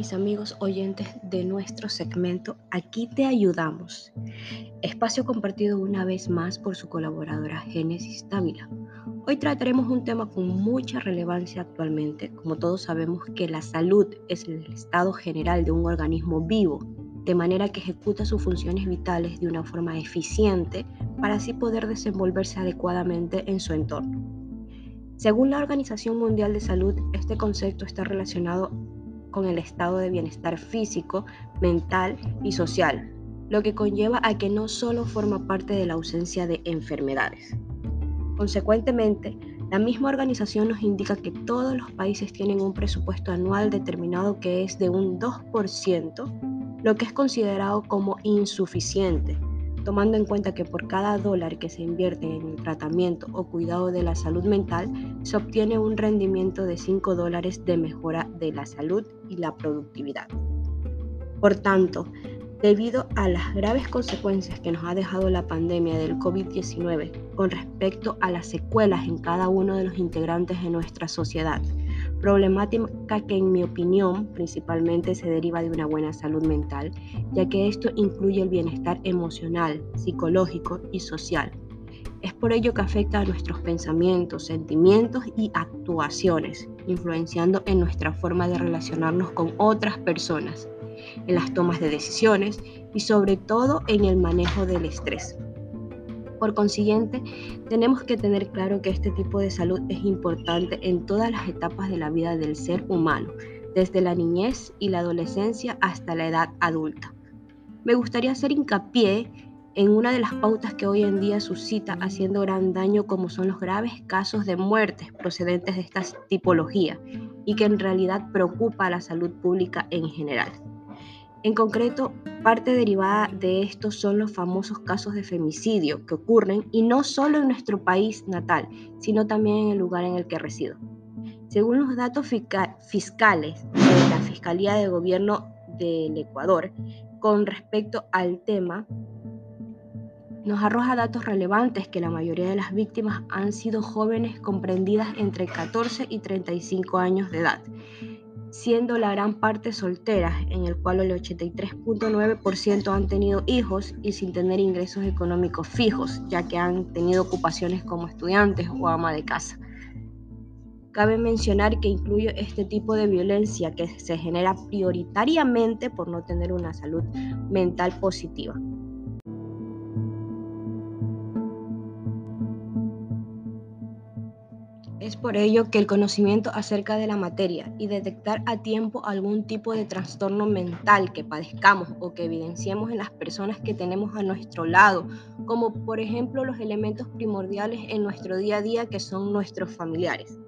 mis amigos oyentes de nuestro segmento Aquí te ayudamos. Espacio compartido una vez más por su colaboradora Génesis Dávila. Hoy trataremos un tema con mucha relevancia actualmente. Como todos sabemos que la salud es el estado general de un organismo vivo, de manera que ejecuta sus funciones vitales de una forma eficiente para así poder desenvolverse adecuadamente en su entorno. Según la Organización Mundial de Salud, este concepto está relacionado con el estado de bienestar físico, mental y social, lo que conlleva a que no solo forma parte de la ausencia de enfermedades. Consecuentemente, la misma organización nos indica que todos los países tienen un presupuesto anual determinado que es de un 2%, lo que es considerado como insuficiente tomando en cuenta que por cada dólar que se invierte en el tratamiento o cuidado de la salud mental, se obtiene un rendimiento de 5 dólares de mejora de la salud y la productividad. Por tanto, debido a las graves consecuencias que nos ha dejado la pandemia del COVID-19 con respecto a las secuelas en cada uno de los integrantes de nuestra sociedad, problemática que en mi opinión principalmente se deriva de una buena salud mental, ya que esto incluye el bienestar emocional, psicológico y social. Es por ello que afecta a nuestros pensamientos, sentimientos y actuaciones, influenciando en nuestra forma de relacionarnos con otras personas, en las tomas de decisiones y sobre todo en el manejo del estrés. Por consiguiente, tenemos que tener claro que este tipo de salud es importante en todas las etapas de la vida del ser humano, desde la niñez y la adolescencia hasta la edad adulta. Me gustaría hacer hincapié en una de las pautas que hoy en día suscita haciendo gran daño como son los graves casos de muertes procedentes de esta tipología y que en realidad preocupa a la salud pública en general. En concreto, parte derivada de esto son los famosos casos de femicidio que ocurren y no solo en nuestro país natal, sino también en el lugar en el que resido. Según los datos fiscales de la Fiscalía de Gobierno del Ecuador, con respecto al tema, nos arroja datos relevantes que la mayoría de las víctimas han sido jóvenes comprendidas entre 14 y 35 años de edad siendo la gran parte solteras, en el cual el 83.9% han tenido hijos y sin tener ingresos económicos fijos, ya que han tenido ocupaciones como estudiantes o ama de casa. Cabe mencionar que incluye este tipo de violencia que se genera prioritariamente por no tener una salud mental positiva. Es por ello que el conocimiento acerca de la materia y detectar a tiempo algún tipo de trastorno mental que padezcamos o que evidenciemos en las personas que tenemos a nuestro lado, como por ejemplo los elementos primordiales en nuestro día a día que son nuestros familiares.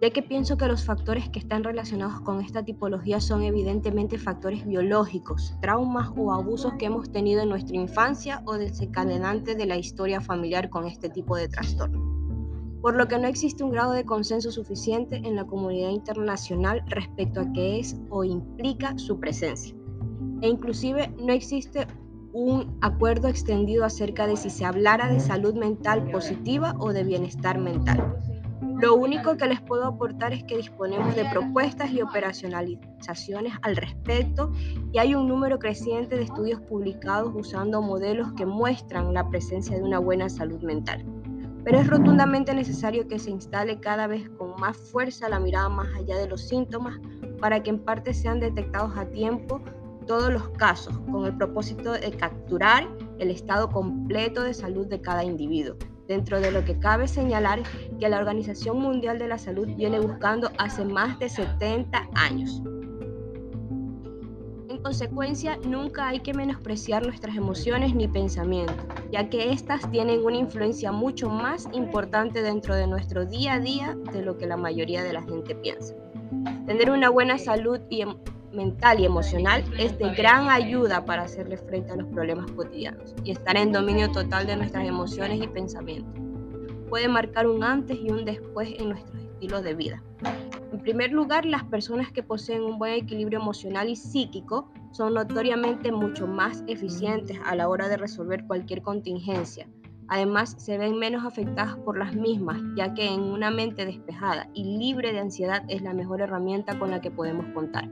Ya que pienso que los factores que están relacionados con esta tipología son evidentemente factores biológicos, traumas o abusos que hemos tenido en nuestra infancia o desencadenantes de la historia familiar con este tipo de trastorno por lo que no existe un grado de consenso suficiente en la comunidad internacional respecto a qué es o implica su presencia. E inclusive no existe un acuerdo extendido acerca de si se hablara de salud mental positiva o de bienestar mental. Lo único que les puedo aportar es que disponemos de propuestas y operacionalizaciones al respecto y hay un número creciente de estudios publicados usando modelos que muestran la presencia de una buena salud mental pero es rotundamente necesario que se instale cada vez con más fuerza la mirada más allá de los síntomas para que en parte sean detectados a tiempo todos los casos, con el propósito de capturar el estado completo de salud de cada individuo. Dentro de lo que cabe señalar que la Organización Mundial de la Salud viene buscando hace más de 70 años consecuencia, nunca hay que menospreciar nuestras emociones ni pensamientos, ya que éstas tienen una influencia mucho más importante dentro de nuestro día a día de lo que la mayoría de la gente piensa. Tener una buena salud y em, mental y emocional es de gran ayuda para hacerle frente a los problemas cotidianos y estar en dominio total de nuestras emociones y pensamientos. Puede marcar un antes y un después en nuestros estilos de vida. En primer lugar, las personas que poseen un buen equilibrio emocional y psíquico son notoriamente mucho más eficientes a la hora de resolver cualquier contingencia. Además, se ven menos afectadas por las mismas, ya que en una mente despejada y libre de ansiedad es la mejor herramienta con la que podemos contar.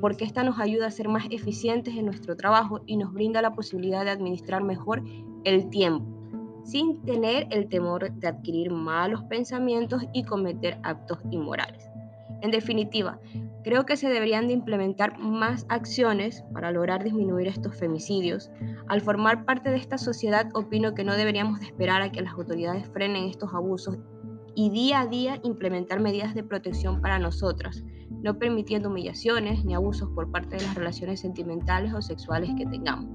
porque esta nos ayuda a ser más eficientes en nuestro trabajo y nos brinda la posibilidad de administrar mejor el tiempo, sin tener el temor de adquirir malos pensamientos y cometer actos inmorales. En definitiva, creo que se deberían de implementar más acciones para lograr disminuir estos femicidios. Al formar parte de esta sociedad, opino que no deberíamos de esperar a que las autoridades frenen estos abusos y día a día implementar medidas de protección para nosotras, no permitiendo humillaciones ni abusos por parte de las relaciones sentimentales o sexuales que tengamos.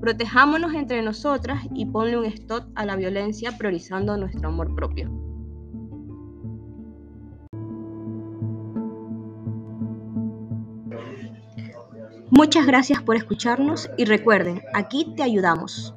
Protejámonos entre nosotras y ponle un stop a la violencia priorizando nuestro amor propio. Muchas gracias por escucharnos y recuerden, aquí te ayudamos.